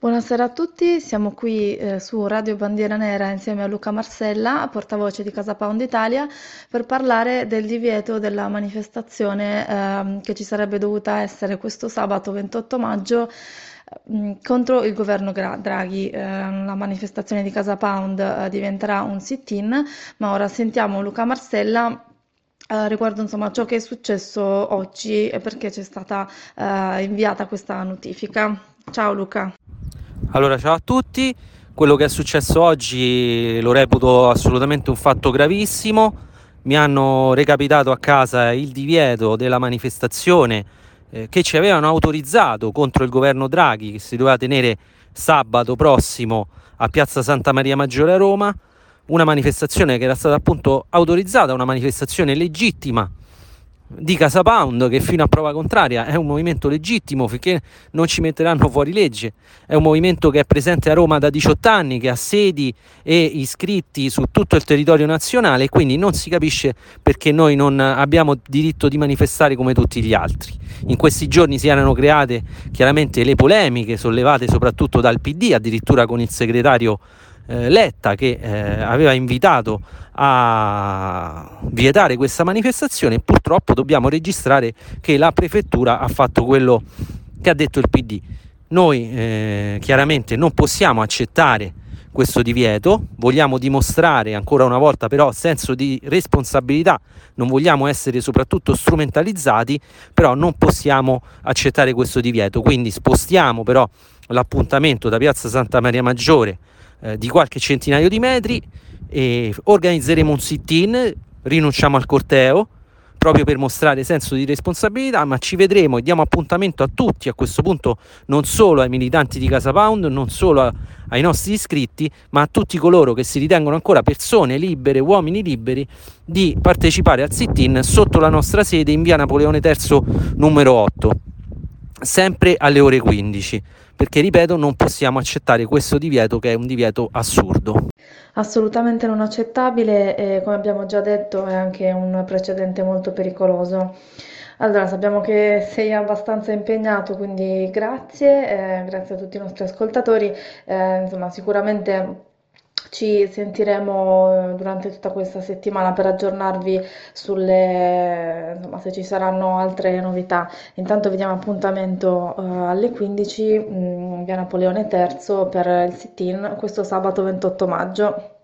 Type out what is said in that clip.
Buonasera a tutti, siamo qui eh, su Radio Bandiera Nera insieme a Luca Marcella, portavoce di Casa Pound Italia, per parlare del divieto della manifestazione eh, che ci sarebbe dovuta essere questo sabato 28 maggio mm, contro il governo Draghi. Eh, la manifestazione di Casa Pound eh, diventerà un sit-in, ma ora sentiamo Luca Marcella Uh, riguardo insomma ciò che è successo oggi e perché c'è stata uh, inviata questa notifica. Ciao Luca. Allora, ciao a tutti. Quello che è successo oggi lo reputo assolutamente un fatto gravissimo. Mi hanno recapitato a casa il divieto della manifestazione eh, che ci avevano autorizzato contro il governo Draghi che si doveva tenere sabato prossimo a Piazza Santa Maria Maggiore a Roma. Una manifestazione che era stata appunto autorizzata, una manifestazione legittima di Casa Pound che fino a prova contraria è un movimento legittimo finché non ci metteranno fuori legge. È un movimento che è presente a Roma da 18 anni che ha sedi e iscritti su tutto il territorio nazionale quindi non si capisce perché noi non abbiamo diritto di manifestare come tutti gli altri. In questi giorni si erano create chiaramente le polemiche sollevate soprattutto dal PD addirittura con il segretario eh, Letta che eh, aveva invitato a vietare questa manifestazione. Purtroppo dobbiamo registrare che la prefettura ha fatto quello che ha detto il PD. Noi eh, chiaramente non possiamo accettare questo divieto, vogliamo dimostrare ancora una volta però senso di responsabilità, non vogliamo essere soprattutto strumentalizzati, però non possiamo accettare questo divieto, quindi spostiamo però l'appuntamento da Piazza Santa Maria Maggiore eh, di qualche centinaio di metri e organizzeremo un sit-in, rinunciamo al corteo proprio per mostrare senso di responsabilità, ma ci vedremo e diamo appuntamento a tutti a questo punto, non solo ai militanti di Casa Pound, non solo a, ai nostri iscritti, ma a tutti coloro che si ritengono ancora persone libere, uomini liberi, di partecipare al sit-in sotto la nostra sede in via Napoleone III numero 8 sempre alle ore 15, perché ripeto non possiamo accettare questo divieto che è un divieto assurdo. Assolutamente non accettabile e come abbiamo già detto è anche un precedente molto pericoloso. Allora, sappiamo che sei abbastanza impegnato, quindi grazie, eh, grazie a tutti i nostri ascoltatori. Eh, insomma, sicuramente ci sentiremo eh, durante tutta questa settimana per aggiornarvi sulle, insomma, se ci saranno altre novità. Intanto vediamo appuntamento uh, alle 15 mh, via Napoleone III per il sit-in questo sabato 28 maggio.